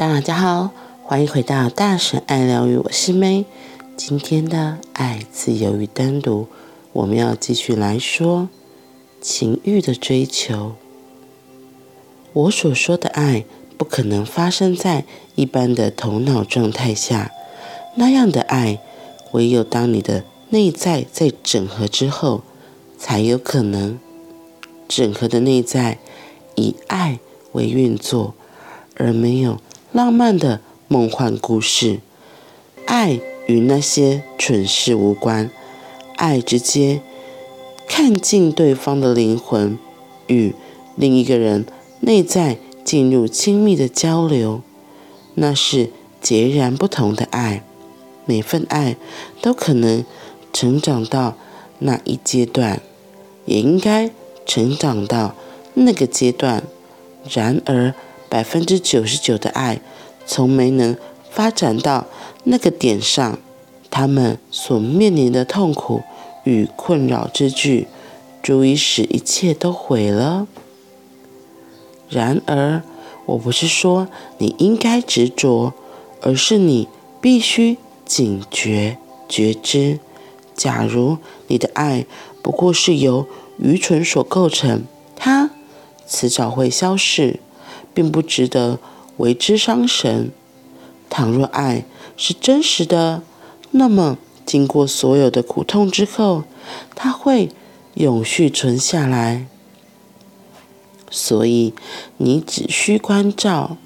大家好，欢迎回到大神爱疗愈，我是梅。今天的爱、自由与单独，我们要继续来说情欲的追求。我所说的爱，不可能发生在一般的头脑状态下。那样的爱，唯有当你的内在在整合之后，才有可能。整合的内在以爱为运作，而没有浪漫的梦幻故事。爱与那些蠢事无关，爱直接看进对方的灵魂，与另一个人内在进入亲密的交流，那是截然不同的爱。每份爱都可能成长到那一阶段，也应该成长到那个阶段。然而，百分之九十九的爱从没能发展到那个点上，他们所面临的痛苦与困扰之巨，足以使一切都毁了。然而，我不是说你应该执着，而是你必须警觉觉知。假如你的爱不过是由愚蠢所构成，它迟早会消逝，并不值得为之伤神。倘若爱是真实的，那么经过所有的苦痛之后，它会永续存下来。所以，你只需关照，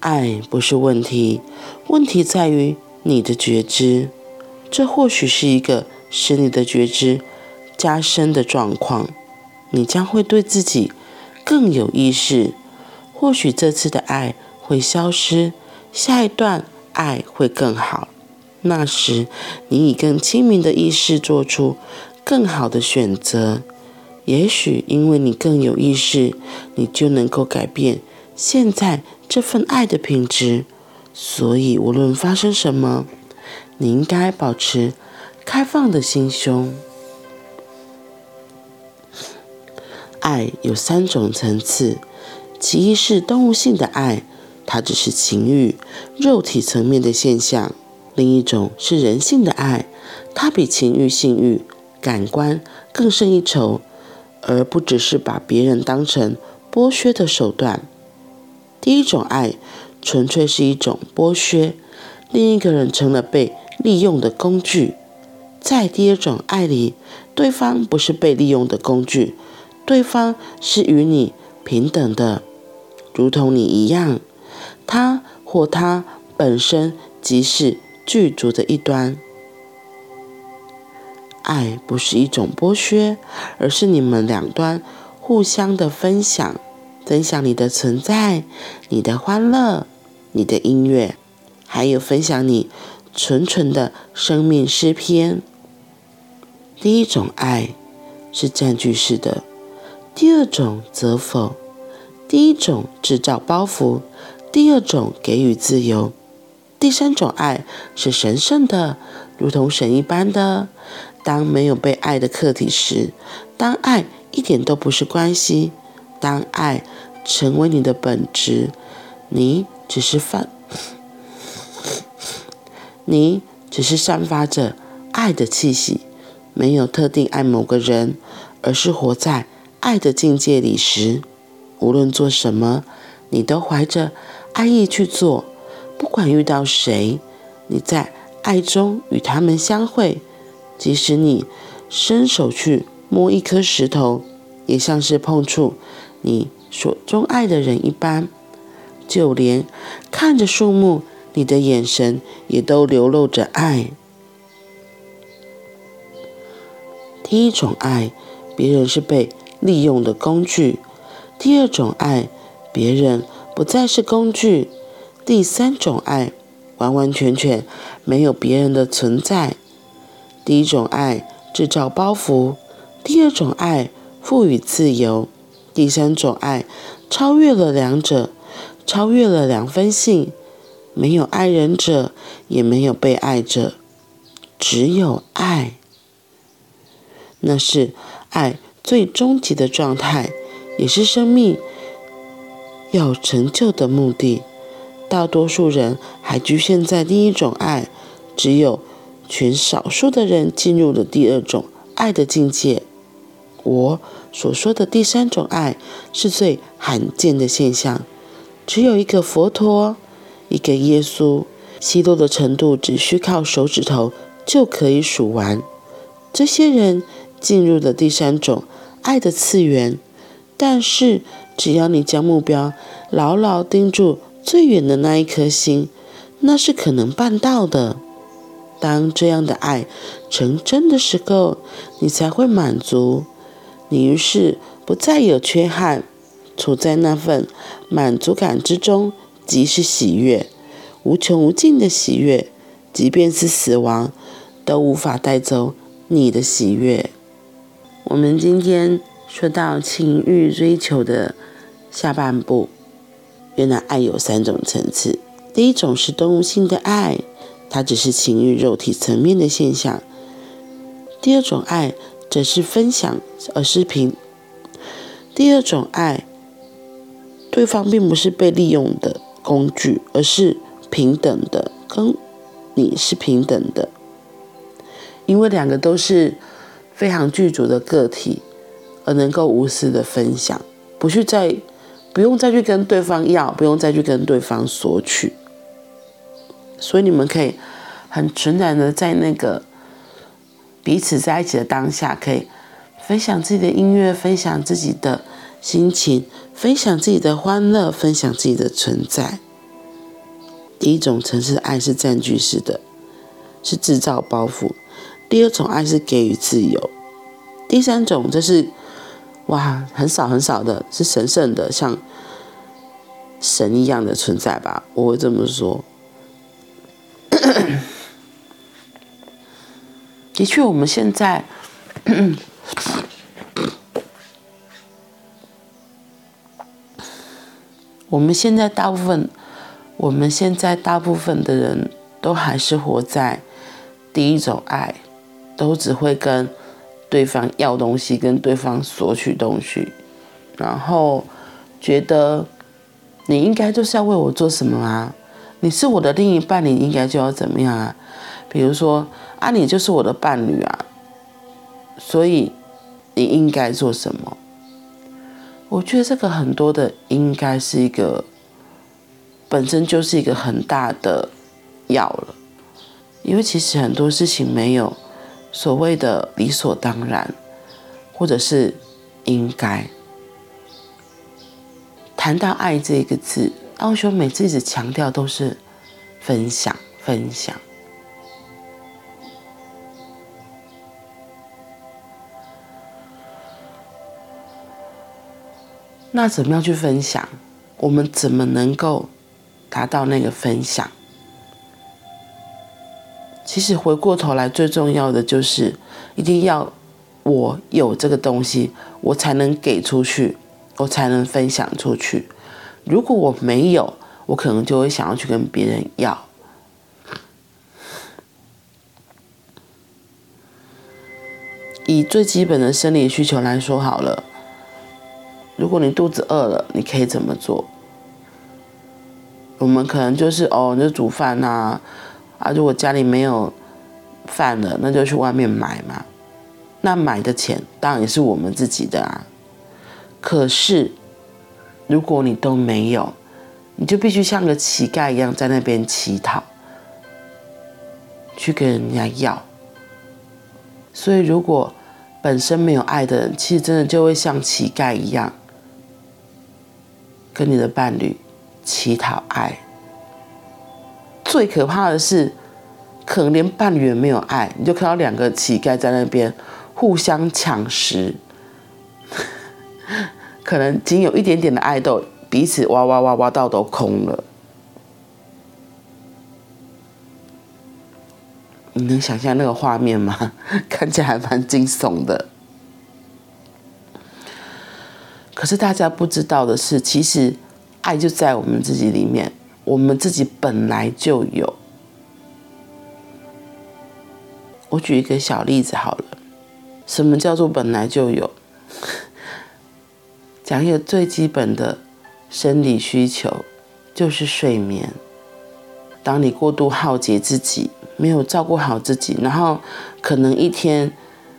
爱不是问题，问题在于你的觉知。这或许是一个使你的觉知加深的状况。你将会对自己更有意识。或许这次的爱会消失，下一段爱会更好。那时，你以更清明的意识做出更好的选择。也许因为你更有意识，你就能够改变现在这份爱的品质。所以，无论发生什么，你应该保持开放的心胸。爱有三种层次，其一是动物性的爱，它只是情欲、肉体层面的现象；另一种是人性的爱，它比情欲、性欲、感官更胜一筹，而不只是把别人当成剥削的手段。第一种爱纯粹是一种剥削，另一个人成了被利用的工具。在第二种爱里，对方不是被利用的工具。对方是与你平等的，如同你一样，他或他本身即是具足的一端。爱不是一种剥削，而是你们两端互相的分享，分享你的存在、你的欢乐、你的音乐，还有分享你纯纯的生命诗篇。第一种爱是占据式的。第二种则否，第一种制造包袱，第二种给予自由，第三种爱是神圣的，如同神一般的。当没有被爱的客体时，当爱一点都不是关系，当爱成为你的本质，你只是散，你只是散发着爱的气息，没有特定爱某个人，而是活在。爱的境界里时，无论做什么，你都怀着爱意去做。不管遇到谁，你在爱中与他们相会。即使你伸手去摸一颗石头，也像是碰触你所钟爱的人一般。就连看着树木，你的眼神也都流露着爱。第一种爱，别人是被。利用的工具，第二种爱，别人不再是工具；第三种爱，完完全全没有别人的存在。第一种爱制造包袱，第二种爱赋予自由，第三种爱超越了两者，超越了两分性。没有爱人者，也没有被爱者，只有爱。那是爱。最终极的状态，也是生命要成就的目的。大多数人还局限在第一种爱，只有群少数的人进入了第二种爱的境界。我所说的第三种爱是最罕见的现象，只有一个佛陀，一个耶稣，希多的程度只需靠手指头就可以数完。这些人进入了第三种爱的次元，但是只要你将目标牢牢盯住最远的那一颗星，那是可能办到的。当这样的爱成真的时候，你才会满足。你于是不再有缺憾，处在那份满足感之中，即是喜悦，无穷无尽的喜悦，即便是死亡都无法带走你的喜悦。我们今天说到情欲追求的下半部，原来爱有三种层次。第一种是动物性的爱，它只是情欲肉体层面的现象。第二种爱。只是分享，而是平。第二种爱，对方并不是被利用的工具，而是平等的，跟你是平等的。因为两个都是非常具足的个体，而能够无私的分享，不去再不用再去跟对方要，不用再去跟对方索取。所以你们可以很纯然的在那个。彼此在一起的当下，可以分享自己的音乐，分享自己的心情，分享自己的欢乐，分享自己的存在。第一种层次的爱是占据式的，是制造包袱；第二种爱是给予自由；第三种就是哇，很少很少的，是神圣的，像神一样的存在吧？我会这么说。的确，我们现在，我们现在大部分，我们现在大部分的人都还是活在第一种爱，都只会跟对方要东西，跟对方索取东西，然后觉得你应该就是要为我做什么啊？你是我的另一半，你应该就要怎么样啊？比如说。啊，你就是我的伴侣啊，所以你应该做什么？我觉得这个很多的应该是一个本身就是一个很大的要了，因为其实很多事情没有所谓的理所当然，或者是应该。谈到爱这个字，奥修每次一直强调都是分享，分享。那怎么样去分享？我们怎么能够达到那个分享？其实回过头来，最重要的就是一定要我有这个东西，我才能给出去，我才能分享出去。如果我没有，我可能就会想要去跟别人要。以最基本的生理需求来说好了。如果你肚子饿了，你可以怎么做？我们可能就是哦，你就煮饭呐，啊，如果家里没有饭了，那就去外面买嘛。那买的钱当然也是我们自己的啊。可是，如果你都没有，你就必须像个乞丐一样在那边乞讨，去跟人家要。所以，如果本身没有爱的人，其实真的就会像乞丐一样。跟你的伴侣乞讨爱，最可怕的是，可能连伴侣也没有爱，你就看到两个乞丐在那边互相抢食，可能仅有一点点的爱豆，彼此挖挖挖挖到都空了。你能想象那个画面吗？看起来还蛮惊悚的。可是大家不知道的是，其实爱就在我们自己里面，我们自己本来就有。我举一个小例子好了，什么叫做本来就有？讲一个最基本的生理需求，就是睡眠。当你过度耗竭自己，没有照顾好自己，然后可能一天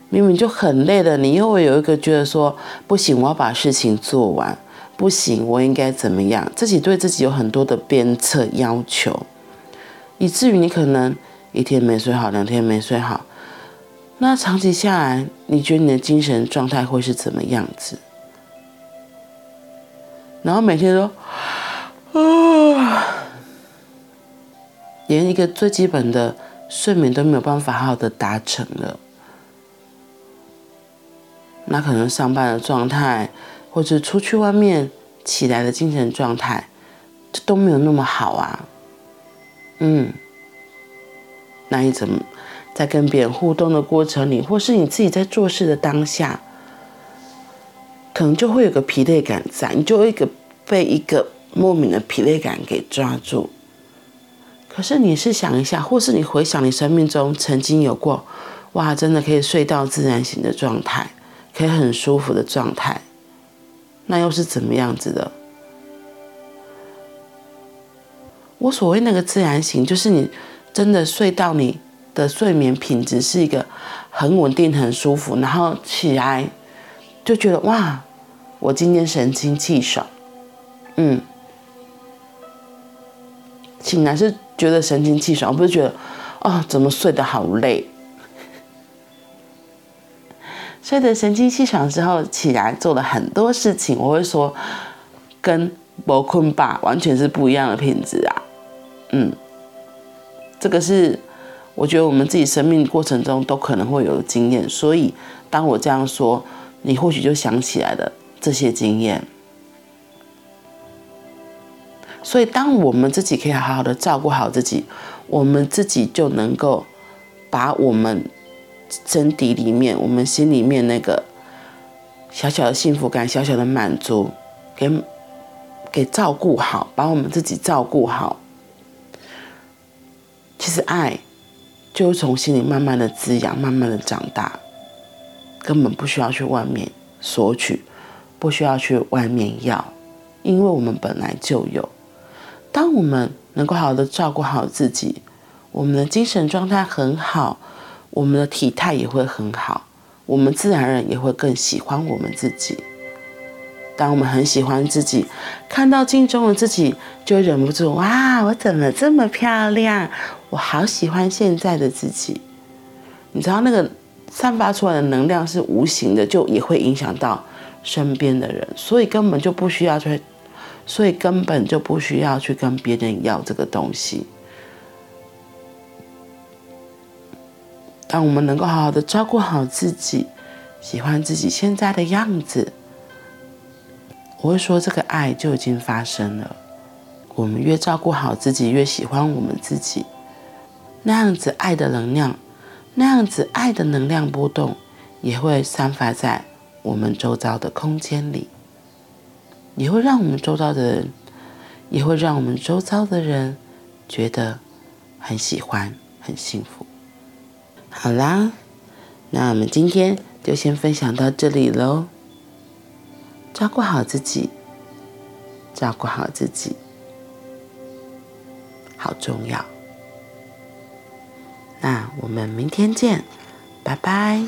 明明就很累了，你又会有一个觉得说不行，我要把事情做完，不行，我应该怎么样？自己对自己有很多的鞭策要求，以至于你可能一天没睡好，两天没睡好，那长期下来，你觉得你的精神状态会是怎么样子？然后每天都啊。连一个最基本的睡眠都没有办法好好的达成了，那可能上班的状态，或者出去外面起来的精神状态，这都没有那么好啊。嗯，那你怎么在跟别人互动的过程里，或是你自己在做事的当下，可能就会有个疲累感在，你就会一个被一个莫名的疲累感给抓住。可是你是想一下，或是你回想你生命中曾经有过，哇，真的可以睡到自然醒的状态，可以很舒服的状态，那又是怎么样子的？我所谓那个自然醒，就是你真的睡到你的睡眠品质是一个很稳定、很舒服，然后起来就觉得哇，我今天神清气爽，嗯，醒来是。觉得神清气爽，不是觉得，哦，怎么睡得好累？睡得神清气爽之后起来做了很多事情，我会说，跟没困吧完全是不一样的品质啊。嗯，这个是我觉得我们自己生命过程中都可能会有的经验，所以当我这样说，你或许就想起来了这些经验。所以，当我们自己可以好好的照顾好自己，我们自己就能够把我们身体里面、我们心里面那个小小的幸福感、小小的满足，给给照顾好，把我们自己照顾好。其实，爱就从心里慢慢的滋养、慢慢的长大，根本不需要去外面索取，不需要去外面要，因为我们本来就有。当我们能够好好的照顾好自己，我们的精神状态很好，我们的体态也会很好，我们自然而然也会更喜欢我们自己。当我们很喜欢自己，看到镜中的自己，就忍不住哇，我怎么这么漂亮？我好喜欢现在的自己。你知道那个散发出来的能量是无形的，就也会影响到身边的人，所以根本就不需要去。所以根本就不需要去跟别人要这个东西。让我们能够好好的照顾好自己，喜欢自己现在的样子，我会说这个爱就已经发生了。我们越照顾好自己，越喜欢我们自己，那样子爱的能量，那样子爱的能量波动，也会散发在我们周遭的空间里。也会让我们周遭的人，也会让我们周遭的人觉得很喜欢、很幸福。好啦，那我们今天就先分享到这里喽。照顾好自己，照顾好自己，好重要。那我们明天见，拜拜。